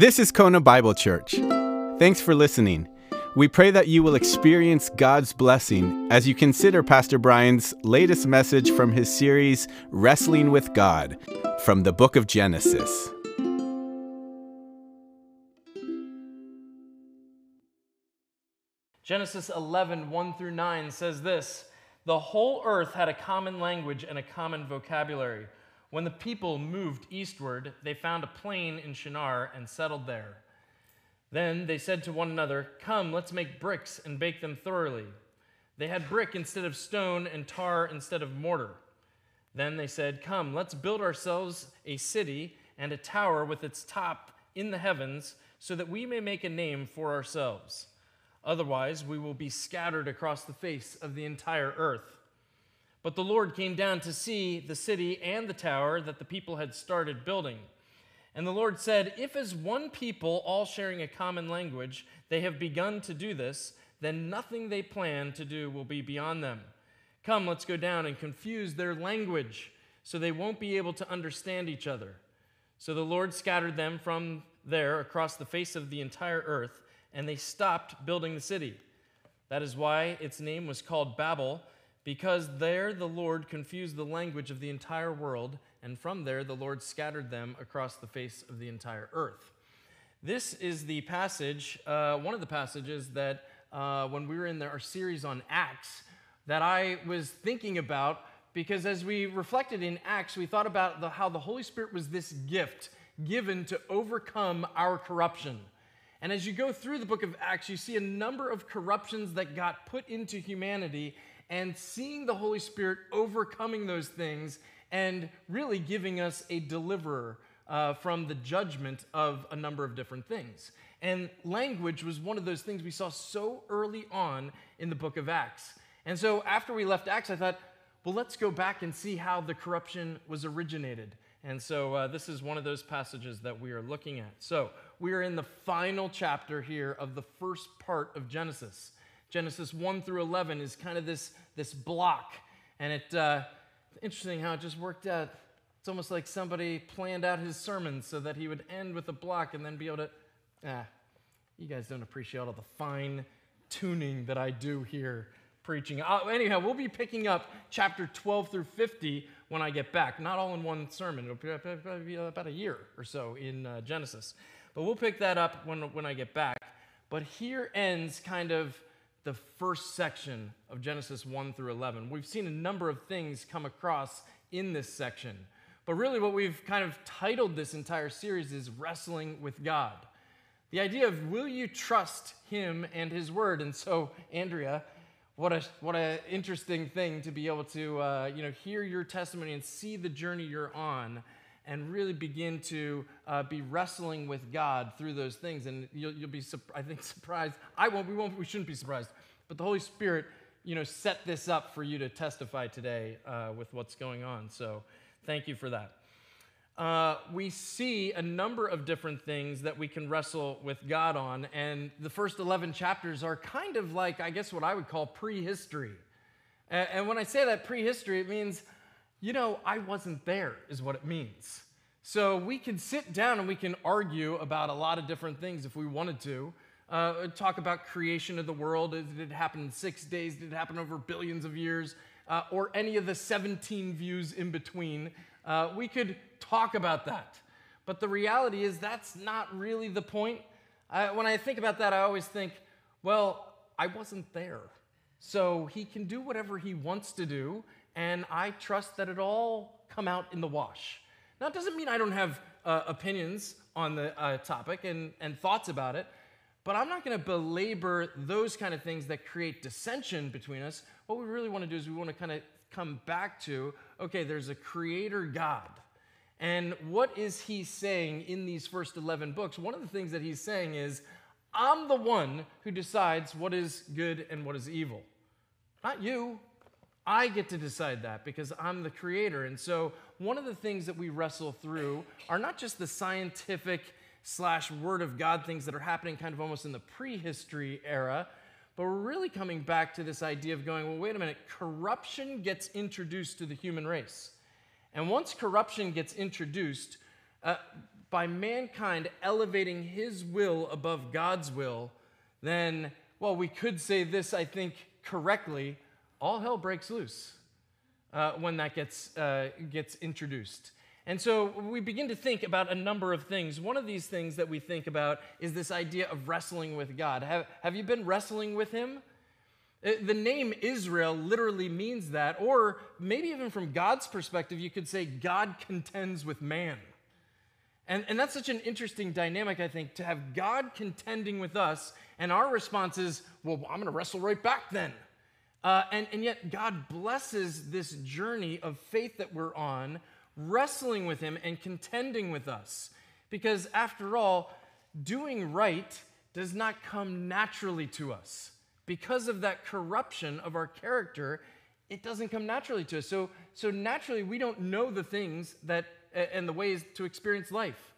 This is Kona Bible Church. Thanks for listening. We pray that you will experience God's blessing as you consider Pastor Brian's latest message from his series, Wrestling with God, from the book of Genesis. Genesis 11, 1 through 9 says this The whole earth had a common language and a common vocabulary. When the people moved eastward, they found a plain in Shinar and settled there. Then they said to one another, Come, let's make bricks and bake them thoroughly. They had brick instead of stone and tar instead of mortar. Then they said, Come, let's build ourselves a city and a tower with its top in the heavens, so that we may make a name for ourselves. Otherwise, we will be scattered across the face of the entire earth. But the Lord came down to see the city and the tower that the people had started building. And the Lord said, If as one people, all sharing a common language, they have begun to do this, then nothing they plan to do will be beyond them. Come, let's go down and confuse their language so they won't be able to understand each other. So the Lord scattered them from there across the face of the entire earth, and they stopped building the city. That is why its name was called Babel because there the Lord confused the language of the entire world, and from there the Lord scattered them across the face of the entire earth. This is the passage, uh, one of the passages that uh, when we were in the, our series on Acts, that I was thinking about because as we reflected in Acts, we thought about the, how the Holy Spirit was this gift given to overcome our corruption. And as you go through the book of Acts, you see a number of corruptions that got put into humanity and seeing the Holy Spirit overcoming those things and really giving us a deliverer uh, from the judgment of a number of different things. And language was one of those things we saw so early on in the book of Acts. And so after we left Acts, I thought, well, let's go back and see how the corruption was originated. And so uh, this is one of those passages that we are looking at. So we are in the final chapter here of the first part of Genesis. Genesis 1 through 11 is kind of this, this block. And it, uh, interesting how it just worked out. It's almost like somebody planned out his sermon so that he would end with a block and then be able to, ah, you guys don't appreciate all the fine tuning that I do here preaching. Uh, anyhow, we'll be picking up chapter 12 through 50 when I get back. Not all in one sermon. It'll probably be about a year or so in uh, Genesis. But we'll pick that up when, when I get back. But here ends kind of the first section of Genesis 1 through 11. We've seen a number of things come across in this section. But really, what we've kind of titled this entire series is Wrestling with God. The idea of will you trust Him and His Word? And so, Andrea, what a what an interesting thing to be able to uh, you know hear your testimony and see the journey you're on and really begin to uh, be wrestling with God through those things. And you'll, you'll be, I think, surprised. I won't, we won't, we shouldn't be surprised. But the Holy Spirit, you know, set this up for you to testify today uh, with what's going on. So thank you for that. Uh, we see a number of different things that we can wrestle with God on. And the first 11 chapters are kind of like, I guess, what I would call prehistory. And, and when I say that prehistory, it means you know, I wasn't there, is what it means. So we can sit down and we can argue about a lot of different things if we wanted to. Uh, talk about creation of the world. Did it happen in six days? Did it happen over billions of years? Uh, or any of the 17 views in between. Uh, we could talk about that. But the reality is, that's not really the point. I, when I think about that, I always think, well, I wasn't there. So he can do whatever he wants to do and I trust that it all come out in the wash. Now, it doesn't mean I don't have uh, opinions on the uh, topic and, and thoughts about it, but I'm not going to belabor those kind of things that create dissension between us. What we really want to do is we want to kind of come back to okay, there's a creator God. And what is he saying in these first 11 books? One of the things that he's saying is, I'm the one who decides what is good and what is evil. Not you, I get to decide that because I'm the creator. And so, one of the things that we wrestle through are not just the scientific slash word of God things that are happening kind of almost in the prehistory era, but we're really coming back to this idea of going, well, wait a minute, corruption gets introduced to the human race. And once corruption gets introduced, uh, by mankind elevating his will above God's will, then, well, we could say this, I think, correctly all hell breaks loose uh, when that gets, uh, gets introduced. And so we begin to think about a number of things. One of these things that we think about is this idea of wrestling with God. Have, have you been wrestling with Him? Uh, the name Israel literally means that, or maybe even from God's perspective, you could say God contends with man. And, and that's such an interesting dynamic, I think, to have God contending with us, and our response is, well, I'm going to wrestle right back then. Uh, and, and yet, God blesses this journey of faith that we're on wrestling with Him and contending with us. Because after all, doing right does not come naturally to us. Because of that corruption of our character, it doesn't come naturally to us. So, so naturally, we don't know the things that and the ways to experience life.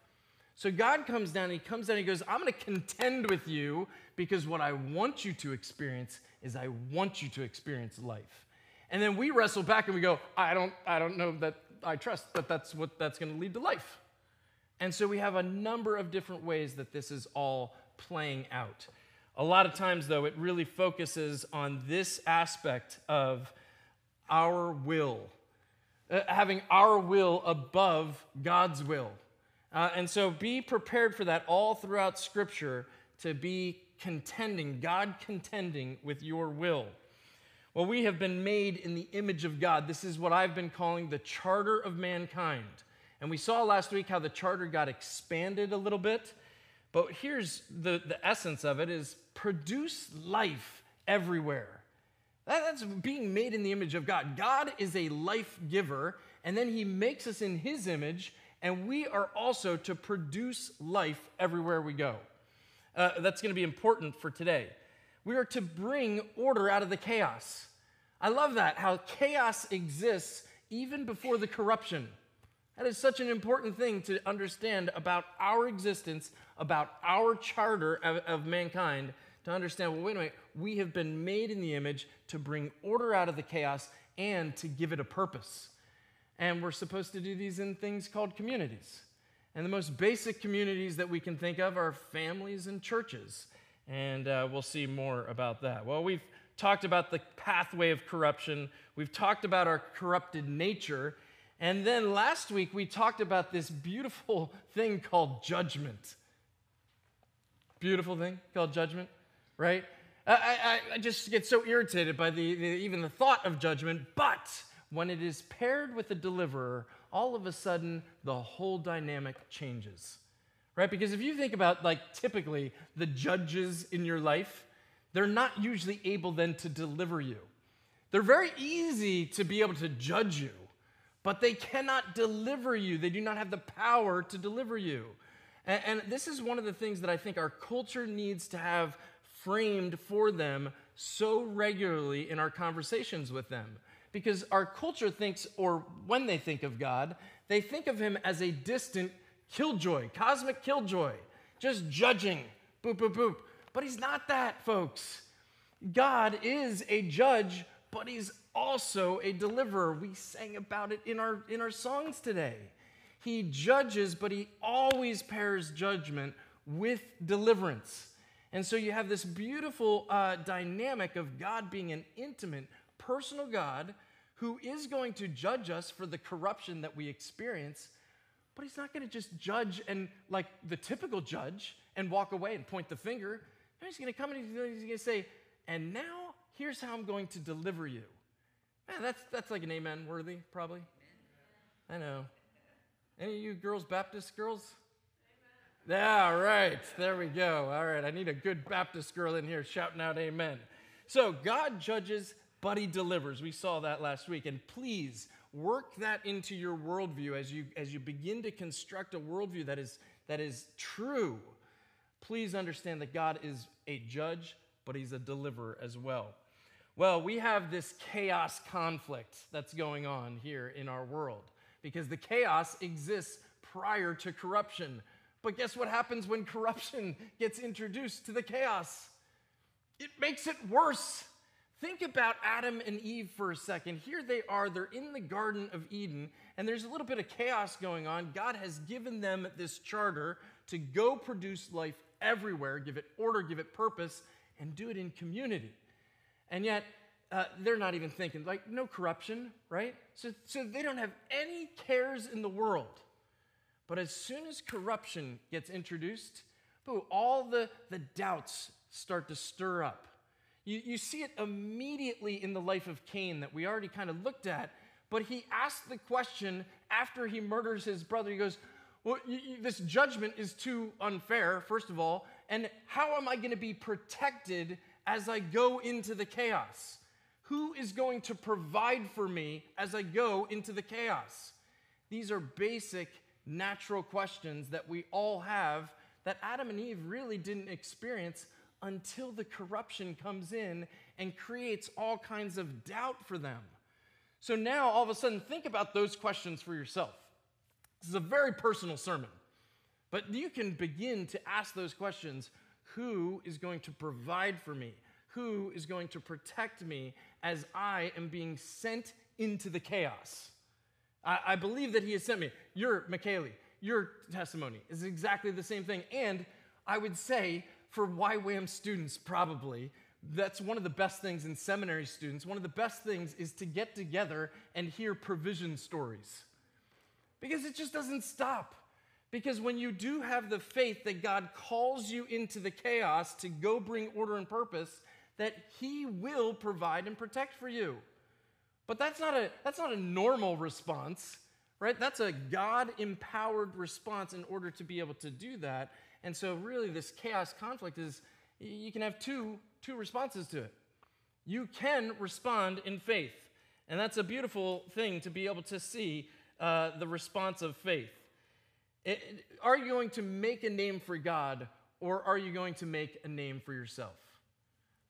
So God comes down and He comes down and He goes, I'm going to contend with you because what I want you to experience is I want you to experience life. And then we wrestle back and we go, I don't, I don't know that I trust that that's what that's going to lead to life. And so we have a number of different ways that this is all playing out. A lot of times, though, it really focuses on this aspect of our will, uh, having our will above God's will. Uh, and so be prepared for that all throughout Scripture to be contending, God contending with your will. Well, we have been made in the image of God. This is what I've been calling the charter of mankind. And we saw last week how the charter got expanded a little bit. But here's the, the essence of it is produce life everywhere. That, that's being made in the image of God. God is a life giver, and then he makes us in his image, and we are also to produce life everywhere we go. Uh, that's going to be important for today. We are to bring order out of the chaos. I love that, how chaos exists even before the corruption. That is such an important thing to understand about our existence, about our charter of, of, mankind, to understand well, wait a minute, we have been made in the image to bring order out of the chaos and to give it a purpose. And we're supposed to do these in things called communities. And the most basic communities that we can think of are families and churches. And uh, we'll see more about that. Well, we've talked about the pathway of corruption, we've talked about our corrupted nature. And then last week, we talked about this beautiful thing called judgment. Beautiful thing called judgment, right? I, I, I just get so irritated by the, the, even the thought of judgment, but when it is paired with a deliverer, all of a sudden the whole dynamic changes. Right? Because if you think about, like, typically the judges in your life, they're not usually able then to deliver you. They're very easy to be able to judge you, but they cannot deliver you. They do not have the power to deliver you. And, and, this is one of the things that I think our culture needs to have framed for them so regularly in our conversations with them because our culture thinks, or when they think of God, they think of him as a distant killjoy, cosmic killjoy, just judging, boop, boop, boop. But he's not that, folks. God is a judge, but he's also a deliverer. We sang about it in our, in our songs today. He judges, but he always pairs judgment with deliverance. And so you have this beautiful uh, dynamic of God being an intimate, personal God who is going to judge us for the corruption that we experience, but he's not going to just judge and like the typical judge and walk away and point the finger. No, he's going to come and he's going to say, and now here's how I'm going to deliver you. Man, that's, that's like an amen worthy, probably. I know. Any of you girls, Baptist girls? Amen. Yeah, right. There we go. All right. I need a good Baptist girl in here shouting out amen. So God judges but he delivers. We saw that last week. And please work that into your worldview as you, as you begin to construct a worldview that is, that is true. Please understand that God is a judge, but he's a deliverer as well. Well, we have this chaos conflict that's going on here in our world because the chaos exists prior to corruption. But guess what happens when corruption gets introduced to the chaos? It makes it worse Think about Adam and Eve for a second. Here they are, they're in the Garden of Eden, and there's a little bit of chaos going on. God has given them this charter to go produce life everywhere, give it order, give it purpose, and do it in community. And yet, uh, they're not even thinking, like, no corruption, right? So, so they don't have any cares in the world. But as soon as corruption gets introduced, boo, all the, the doubts start to stir up. You, you see it immediately in the life of Cain that we already kind of looked at, but he asks the question after he murders his brother. He goes, Well, you, you, this judgment is too unfair, first of all, and how am I going to be protected as I go into the chaos? Who is going to provide for me as I go into the chaos? These are basic natural questions that we all have that Adam and Eve really didn't experience until the corruption comes in and creates all kinds of doubt for them. So now, all of a sudden, think about those questions for yourself. This is a very personal sermon, but you can begin to ask those questions Who is going to provide for me? Who is going to protect me as I am being sent into the chaos? I, I believe that He has sent me. Your, Michaeli, your testimony is exactly the same thing. And I would say for YWAM students, probably, that's one of the best things in seminary students. One of the best things is to get together and hear provision stories. Because it just doesn't stop. Because when you do have the faith that God calls you into the chaos to go bring order and purpose, that He will provide and protect for you. But that's not a, that's not a normal response, right? That's a God empowered response in order to be able to do that. And so, really, this chaos conflict is you can have two, two responses to it. You can respond in faith. And that's a beautiful thing to be able to see uh, the response of faith. It, are you going to make a name for God or are you going to make a name for yourself?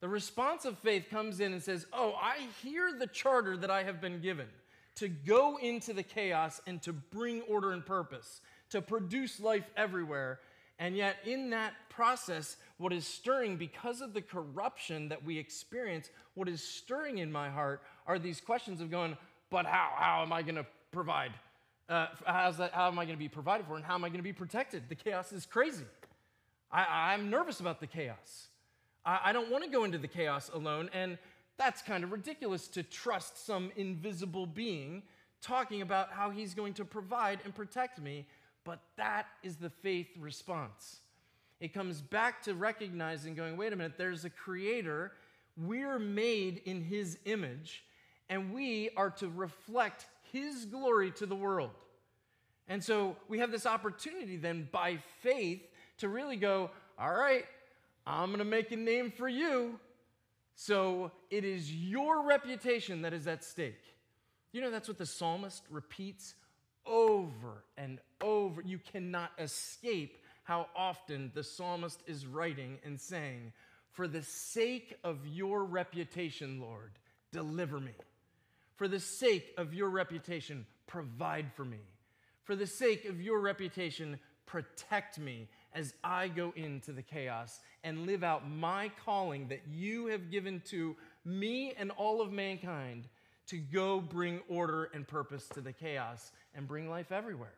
The response of faith comes in and says, Oh, I hear the charter that I have been given to go into the chaos and to bring order and purpose, to produce life everywhere. And yet, in that process, what is stirring, because of the corruption that we experience, what is stirring in my heart are these questions of going, but how? How am I going to provide? Uh, how's that, how am I going to be provided for? And how am I going to be protected? The chaos is crazy. I, am nervous about the chaos. I, I don't want to go into the chaos alone. And that's kind of ridiculous to trust some invisible being talking about how he's going to provide and protect me but that is the faith response. It comes back to recognizing, going, wait a minute, there's a creator. We're made in his image, and we are to reflect his glory to the world. And so we have this opportunity then by faith to really go, all right, I'm going to make a name for you. So it is your reputation that is at stake. You know, that's what the psalmist repeats over and over. You cannot escape how often the psalmist is writing and saying, For the sake of your reputation, Lord, deliver me. For the sake of your reputation, provide for me. For the sake of your reputation, protect me as I go into the chaos and live out my calling that you have given to me and all of mankind to go bring order and purpose to the chaos and bring life everywhere.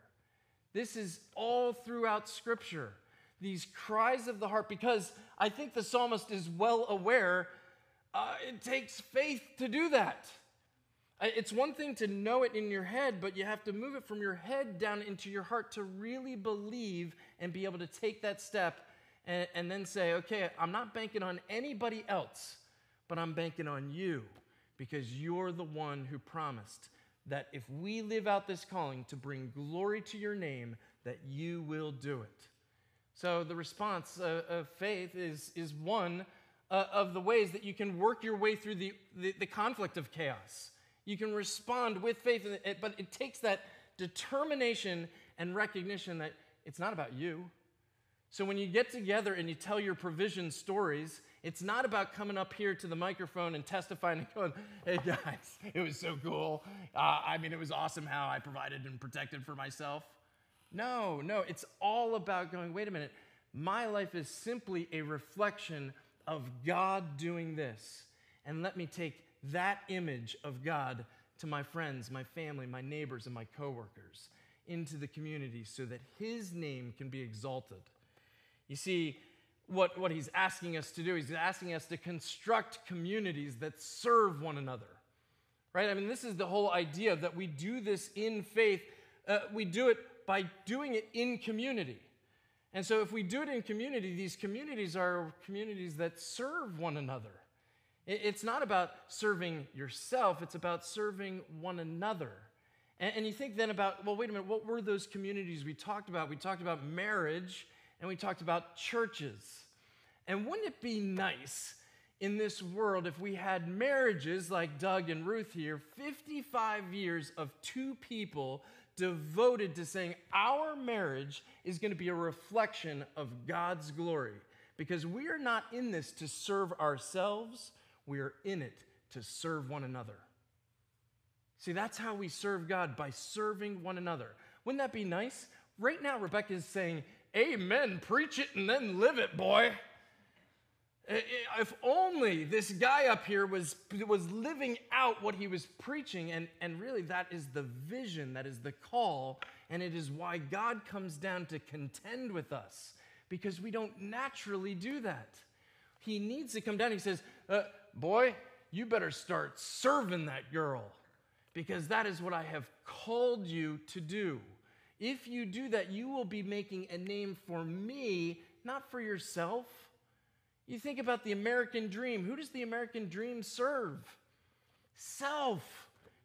This is all throughout Scripture. These cries of the heart, because I think the psalmist is well aware uh, it takes faith to do that. It's one thing to know it in your head, but you have to move it from your head down into your heart to really believe and be able to take that step and, and then say, okay, I'm not banking on anybody else, but I'm banking on you because you're the one who promised that if we live out this calling to bring glory to your name, that you will do it. So the response uh, of faith is, is one uh, of the ways that you can work your way through the, the, the conflict of chaos. You can respond with faith, but it takes that determination and recognition that it's not about you. So when you get together and you tell your provision stories, it's not about coming up here to the microphone and testifying and going, hey guys, it was so cool. Uh, I mean, it was awesome how I provided and protected for myself. No, no, it's all about going, wait a minute, my life is simply a reflection of God doing this. and let me take that image of God to my friends, my family, my neighbors, and my coworkers into the community so that his name can be exalted. You see, what, what he's asking us to do, he's asking us to construct communities that serve one another. Right? I mean, this is the whole idea that we do this in faith. Uh, we do it by doing it in community. And so, if we do it in community, these communities are communities that serve one another. It's not about serving yourself, it's about serving one another. And, you think then about, well, wait a minute, what were those communities we talked about? We talked about marriage and we talked about churches. And wouldn't it be nice in this world if we had marriages like Doug and Ruth here, 55 years of two people devoted to saying our marriage is going to be a reflection of God's glory? Because we are not in this to serve ourselves, we are in it to serve one another. See, that's how we serve God by serving one another. Wouldn't that be nice? Right now, Rebecca is saying, Amen, preach it and then live it, boy. If only this guy up here was, was living out what he was preaching, and, and really that is the vision, that is the call, and it is why God comes down to contend with us, because we don't naturally do that. He needs to come down. He says, uh, Boy, you better start serving that girl because that is what I have called you to do. If you do that, you will be making a name for me, not for yourself. You think about the American dream. Who does the American dream serve? Self.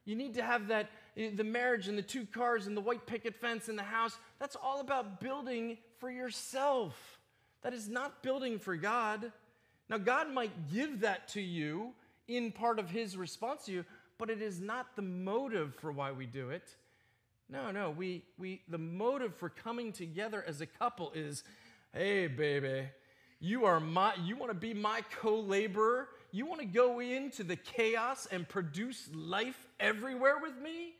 You need to have that eh, the marriage and the two cars and the white picket fence and the house. That's all about building for yourself. That is not building for God. Now, God might give that to you in part of His response to you, but it is not the motive for why we do it. No, no, we, we, the motive for coming together as a couple is hey, baby, you are my, you want to be my co laborer? You want to go into the chaos and produce life everywhere with me?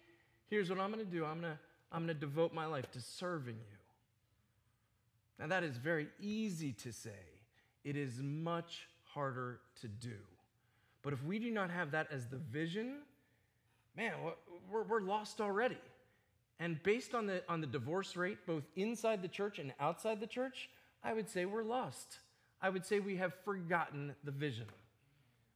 Here's what I'm going to do I'm going to, I'm going to devote my life to serving you. Now, that is very easy to say, it is much harder to do. But if we do not have that as the vision, man, we're, we're lost already. And based on the, on the divorce rate, both inside the church and outside the church, I would say we're lost. I would say we have forgotten the vision.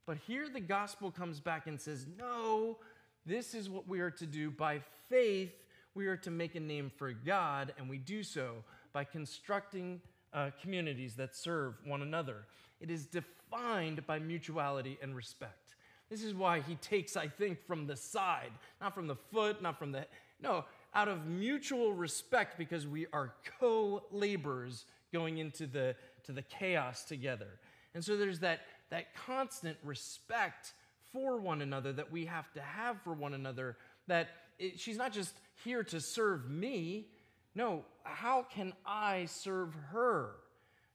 But here the gospel comes back and says, no, this is what we are to do. By faith, we are to make a name for God, and we do so by constructing uh, communities that serve one another. It is defined by mutuality and respect. This is why he takes, I think, from the side, not from the foot, not from the, no, out of mutual respect because we are co laborers going into the, to the chaos together. And so there's that, that constant respect for one another that we have to have for one another. That it, she's not just here to serve me. No, how can I serve her?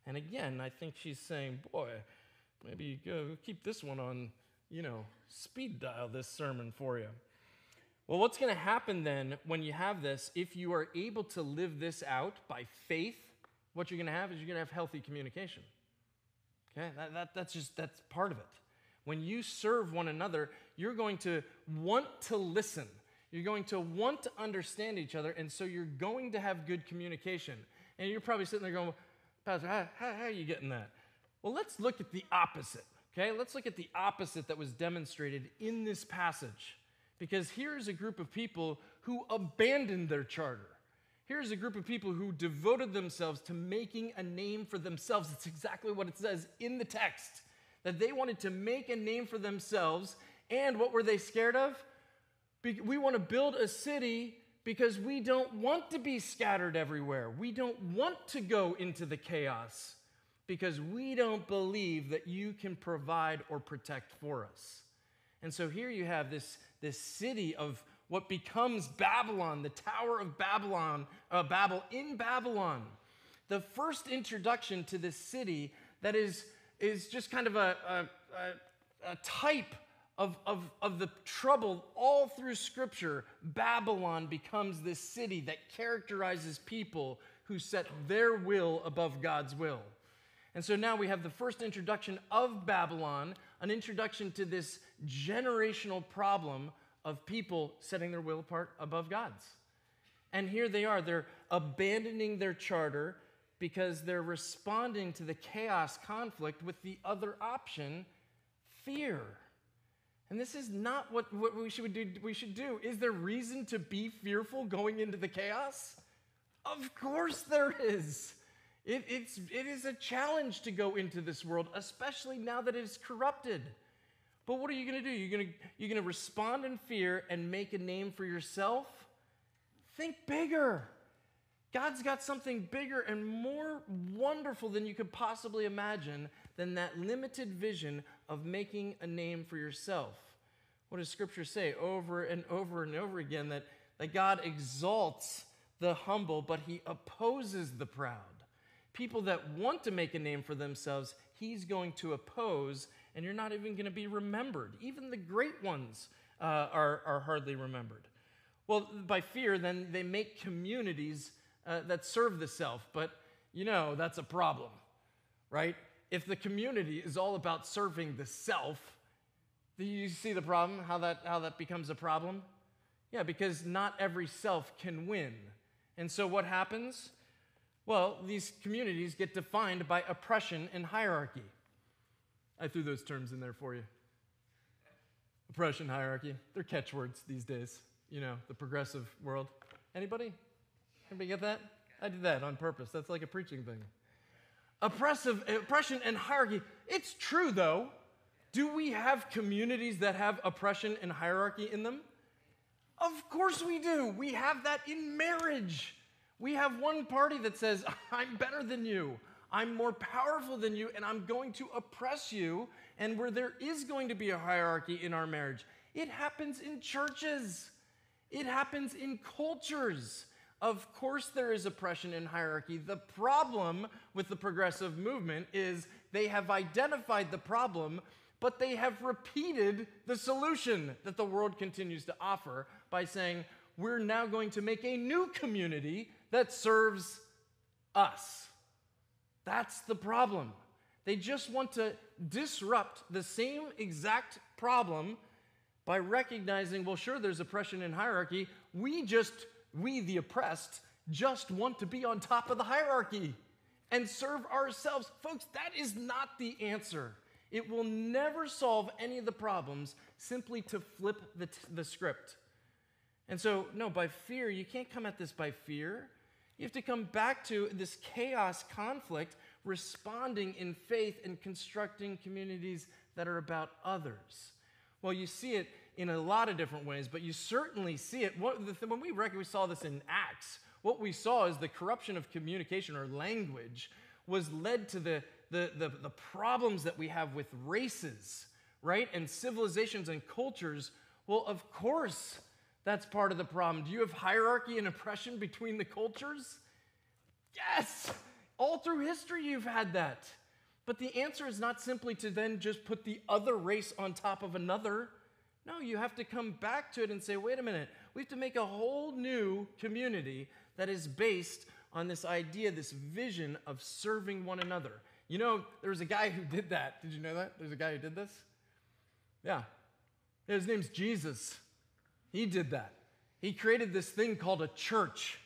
And again, I think she's saying, boy, maybe go keep this one on you know, speed dial this sermon for you. Well, what's going to happen then when you have this, if you are able to live this out by faith, what you're going to have is you're going to have healthy communication. Okay, that, that, that's just, that's part of it. When you serve one another, you're going to want to listen. You're going to want to understand each other, and so you're going to have good communication. And you're probably sitting there going, Pastor, how, how, how are you getting that? Well, let's look at the opposite. Okay, let's look at the opposite that was demonstrated in this passage. Because here's a group of people who abandoned their charter. Here's a group of people who devoted themselves to making a name for themselves. It's exactly what it says in the text that they wanted to make a name for themselves. And what were they scared of? We want to build a city because we don't want to be scattered everywhere. We don't want to go into the chaos because we don't believe that you can provide or protect for us. And so here you have this, this city of what becomes Babylon, the Tower of Babylon, uh, Babel in Babylon. The first introduction to this city that is, is just kind of a, a, a, type of, of, of the trouble all through Scripture. Babylon becomes this city that characterizes people who set their will above God's will. And so now we have the first introduction of Babylon, an introduction to this generational problem of people setting their will apart above God's. And here they are, they're abandoning their charter because they're responding to the chaos conflict with the other option fear. And this is not what, what we, should do, we should do. Is there reason to be fearful going into the chaos? Of course there is. It, it's, it is a challenge to go into this world, especially now that it is corrupted. But what are you going to do? You're going you're going to respond in fear and make a name for yourself? Think bigger. God's got something bigger and more wonderful than you could possibly imagine than that limited vision of making a name for yourself. What does Scripture say over and over and over again? That, that God exalts the humble, but he opposes the proud. People that want to make a name for themselves, he's going to oppose, and you're not even going to be remembered. Even the great ones uh, are, are hardly remembered. Well, by fear, then they make communities uh, that serve the self, but you know, that's a problem, right? If the community is all about serving the self, do you see the problem, how that, how that becomes a problem? Yeah, because not every self can win. And so what happens? Well, these communities get defined by oppression and hierarchy. I threw those terms in there for you. Oppression, hierarchy, they're catchwords these days, you know, the progressive world. Anybody? Anybody get that? I did that on purpose. That's like a preaching thing. Oppressive, oppression and hierarchy. It's true though. Do we have communities that have oppression and hierarchy in them? Of course we do. We have that in marriage. We have one party that says, I'm better than you, I'm more powerful than you, and I'm going to oppress you, and where there is going to be a hierarchy in our marriage. It happens in churches, it happens in cultures. Of course, there is oppression and hierarchy. The problem with the progressive movement is they have identified the problem, but they have repeated the solution that the world continues to offer by saying, we're now going to make a new community that serves us. That's the problem. They just want to disrupt the same exact problem by recognizing, well, sure, there's oppression and hierarchy. We just we, the oppressed, just want to be on top of the hierarchy and serve ourselves. Folks, that is not the answer. It will never solve any of the problems simply to flip the, the script. And so, no, by fear, you can't come at this by fear. You have to come back to this chaos conflict, responding in faith and constructing communities that are about others. Well, you see it in a lot of different ways, but you certainly see it. when we we saw this in Acts, what we saw is the corruption of communication or language was led to the, the, the, the problems that we have with races, right? And civilizations and cultures. Well, of course, that's part of the problem. Do you have hierarchy and oppression between the cultures? Yes! All through history, you've had that. But the answer is not simply to then just put the other race on top of another. No, you have to come back to it and say, wait a minute, we have to make a whole new community that is based on this idea, this vision of serving one another. You know, there was a guy who did that. Did you know that? There's a guy who did this? Yeah. His name's Jesus. He did that. He created this thing called a church.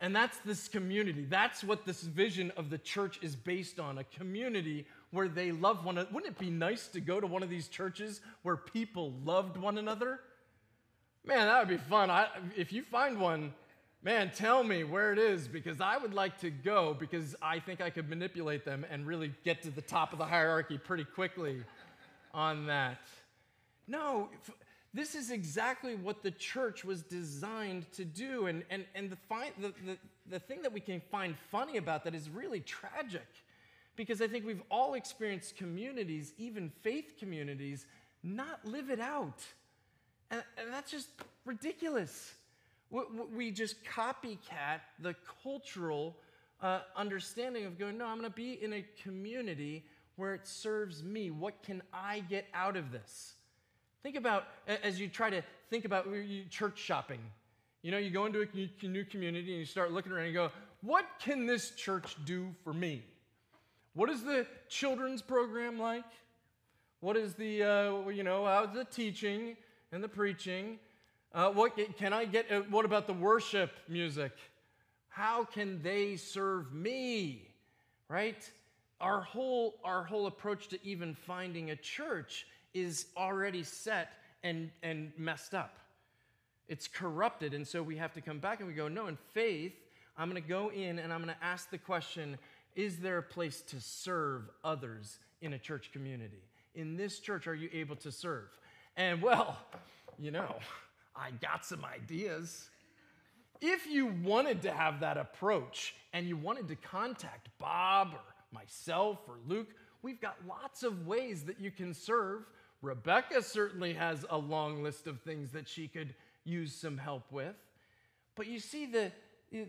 And that's this community. That's what this vision of the church is based on a community where they love one another. Wouldn't it be nice to go to one of these churches where people loved one another? Man, that would be fun. I, if you find one, man, tell me where it is because I would like to go because I think I could manipulate them and really get to the top of the hierarchy pretty quickly on that. No, this is exactly what the church was designed to do. And, and, and the, the, the, the thing that we can find funny about that is really tragic because I think we've all experienced communities, even faith communities, not live it out. And, and that's just ridiculous. We, we just copycat the cultural uh, understanding of going, no, I'm going to be in a community where it serves me. What can I get out of this? Think about as you try to think about church shopping. You know, you go into a new community and you start looking around and you go, what can this church do for me? What is the children's program like? What is the, uh, you know, how's the teaching and the preaching? Uh, what can I get? Uh, what about the worship music? How can they serve me? Right? Our whole, our whole approach to even finding a church is already set and, and messed up. It's corrupted. And so we have to come back and we go, no, in faith, I'm going to go in and I'm going to ask the question is there a place to serve others in a church community? In this church, are you able to serve? And well, you know, I got some ideas. If you wanted to have that approach and you wanted to contact Bob or myself or Luke, we've got lots of ways that you can serve. Rebecca certainly has a long list of things that she could use some help with. But you see, the,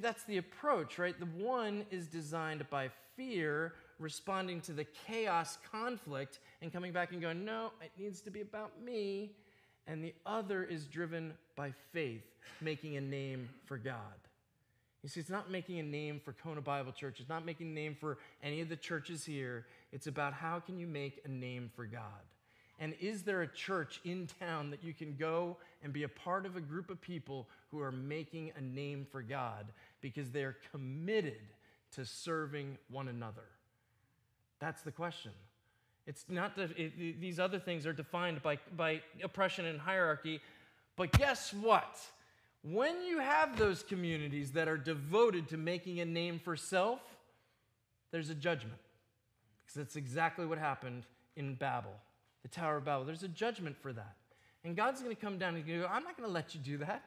that's the approach, right? The one is designed by fear, responding to the chaos, conflict, and coming back and going, no, it needs to be about me. And the other is driven by faith, making a name for God. You see, it's not making a name for Kona Bible Church. It's not making a name for any of the churches here. It's about how can you make a name for God. And is there a church in town that you can go and be a part of a group of people who are making a name for God because they're committed to serving one another? That's the question. It's not that it, these other things are defined by, by oppression and hierarchy, but guess what? When you have those communities that are devoted to making a name for self, there's a judgment. Because that's exactly what happened in Babel the Tower of Babel. There's a judgment for that. And God's going to come down and go, I'm not going to let you do that.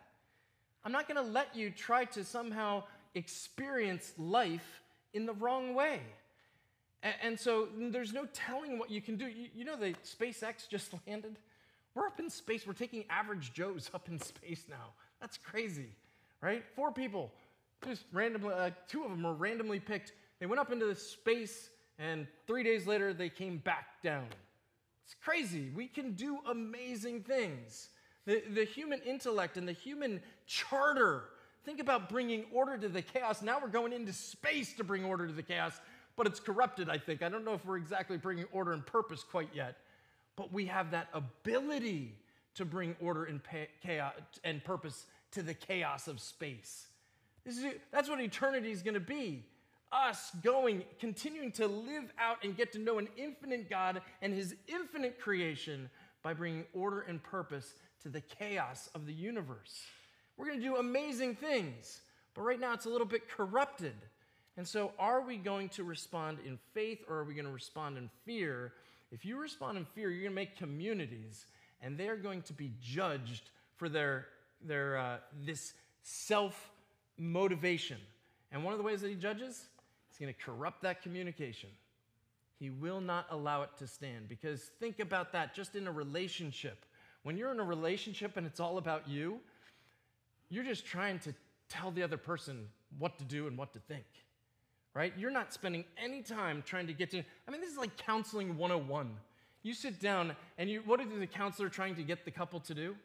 I'm not going to let you try to somehow experience life in the wrong way. And, and so there's no telling what you can do. You, you know, the SpaceX just landed? We're up in space. We're taking average Joes up in space now. That's crazy, right? Four people, just randomly, uh, two of them were randomly picked. They went up into the space, and three days later, they came back down. It's crazy. We can do amazing things. The, the human intellect and the human charter. Think about bringing order to the chaos. Now we're going into space to bring order to the chaos, but it's corrupted, I think. I don't know if we're exactly bringing order and purpose quite yet, but we have that ability to bring order and chaos and purpose to the chaos of space. Is, that's what eternity is going to be us going, continuing to live out and get to know an infinite God and his infinite creation by bringing order and purpose to the chaos of the universe. We're going to do amazing things, but right now it's a little bit corrupted. And so, are we going to respond in faith or are we going to respond in fear? If you respond in fear, you're going to make communities, and they're going to be judged for their, their uh, this self motivation. And one of the ways that he judges He's going to corrupt that communication. He will not allow it to stand. Because think about that just in a relationship. When you're in a relationship and it's all about you, you're just trying to tell the other person what to do and what to think, right? You're not spending any time trying to get to, I mean, this is like counseling 101. You sit down and you, what is the counselor trying to get the couple to do?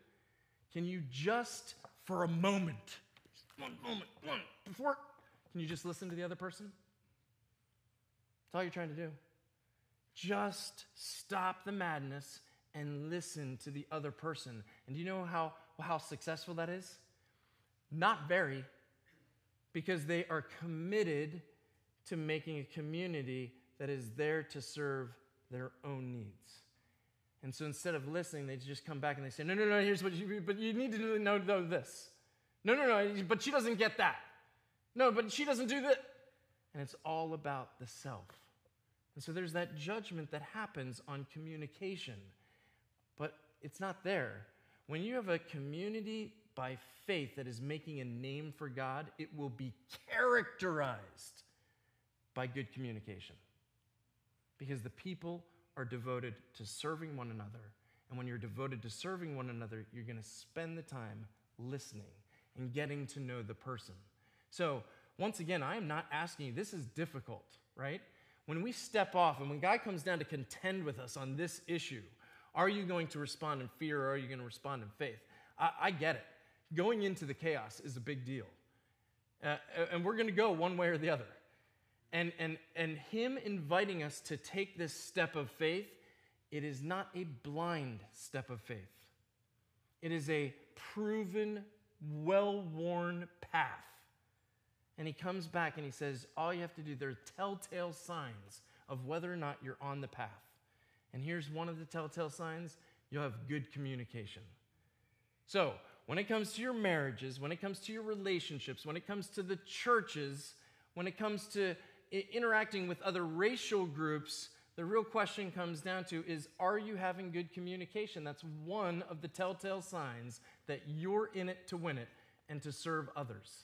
Can you just, for a moment, one moment, one, before, can you just listen to the other person? That's all you're trying to do. Just stop the madness and listen to the other person. And do you know how, how successful that is? Not very, because they are committed to making a community that is there to serve their own needs. And so instead of listening, they just come back and they say, No, no, no, here's what you, but you need to know, know this. No, no, no, but she doesn't get that. No, but she doesn't do that. And it's all about the self. And so there's that judgment that happens on communication, but it's not there. When you have a community by faith that is making a name for God, it will be characterized by good communication. Because the people are devoted to serving one another. And when you're devoted to serving one another, you're going to spend the time listening and getting to know the person. So, once again, I am not asking you, this is difficult, right? When we step off and when God comes down to contend with us on this issue, are you going to respond in fear or are you going to respond in faith? I, I get it. Going into the chaos is a big deal. Uh, and we're going to go one way or the other. And, and, and Him inviting us to take this step of faith it is not a blind step of faith. It is a proven, well worn path. And he comes back and he says, All you have to do, there are telltale signs of whether or not you're on the path. And here's one of the telltale signs you'll have good communication. So, when it comes to your marriages, when it comes to your relationships, when it comes to the churches, when it comes to interacting with other racial groups, the real question comes down to is are you having good communication? That's one of the telltale signs that you're in it to win it and to serve others.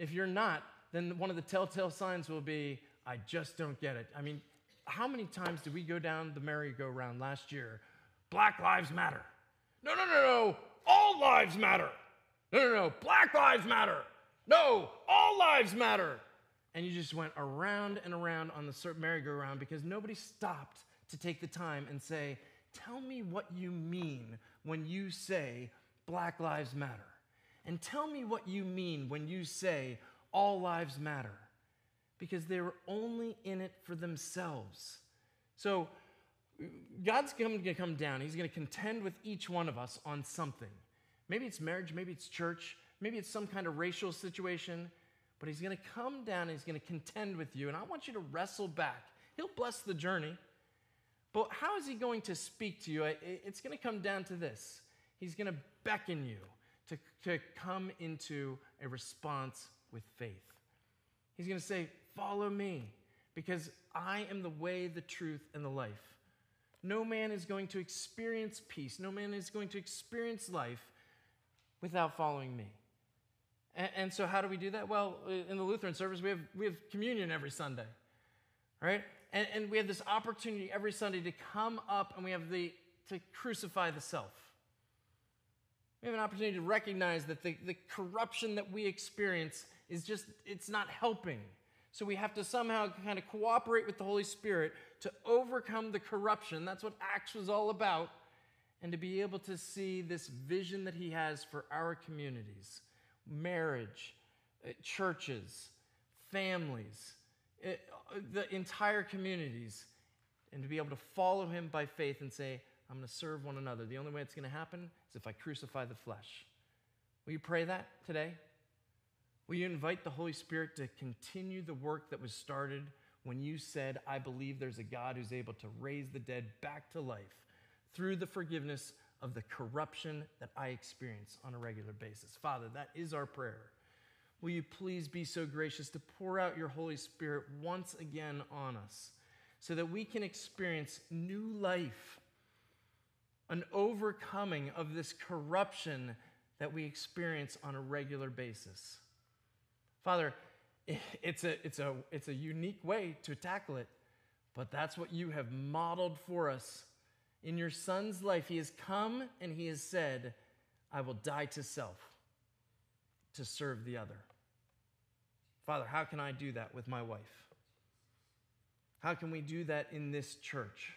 If you're not, then one of the telltale signs will be I just don't get it. I mean, how many times did we go down the merry-go-round last year? Black lives matter. No, no, no, no. All lives matter. No, no, no. Black lives matter. No, all lives matter and you just went around and around on the merry-go-round because nobody stopped to take the time and say, Tell me what you mean when you say Black Lives Matter. And tell me what you mean when you say all lives matter. Because they were only in it for themselves. So God's going to come down. He's going to contend with each one of us on something. Maybe it's marriage, maybe it's church, maybe it's some kind of racial situation but he's going to come down and he's going to contend with you. And I want you to wrestle back. He'll bless the journey. But how is he going to speak to you? It's going to come down to this He's going to beckon you to, to come into a response with faith. He's going to say, Follow me, because I am the way, the truth, and the life. No man is going to experience peace, no man is going to experience life without following me. And, and, so, how do we do that? Well, in the Lutheran service, we have, we have communion every Sunday, right? And, and we have this opportunity every Sunday to come up and we have the to crucify the self. We have an opportunity to recognize that the, the corruption that we experience is just, it's not helping. So we have to somehow kind of cooperate with the Holy Spirit to overcome the corruption. That's what Acts was all about. And to be able to see this vision that He has for our communities marriage, uh, churches, families, uh, the entire communities, and to be able to follow him by faith and say, I'm going to serve one another. The only way it's going to happen if I crucify the flesh. Will you pray that today? Will you invite the Holy Spirit to continue the work that was started when you said, I believe there's a God who's able to raise the dead back to life through the forgiveness of the corruption that I experience on a regular basis. Father, that is our prayer. Will you please be so gracious to pour out your Holy Spirit once again on us so that we can experience new life, an overcoming of this corruption that we experience on a regular basis? Father, it's a, it's a, it's a unique way to tackle it, but that's what you have modeled for us in your son's life, he has come and he has said, I will die to self to serve the other. Father, how can I do that with my wife? How can we do that in this church?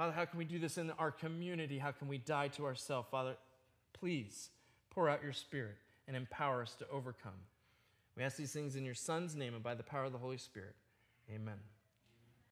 Father, how can we do this in our community? How can we die to ourselves? Father, please pour out your spirit and empower us to overcome. We ask these things in your Son's name and by the power of the Holy Spirit. Amen.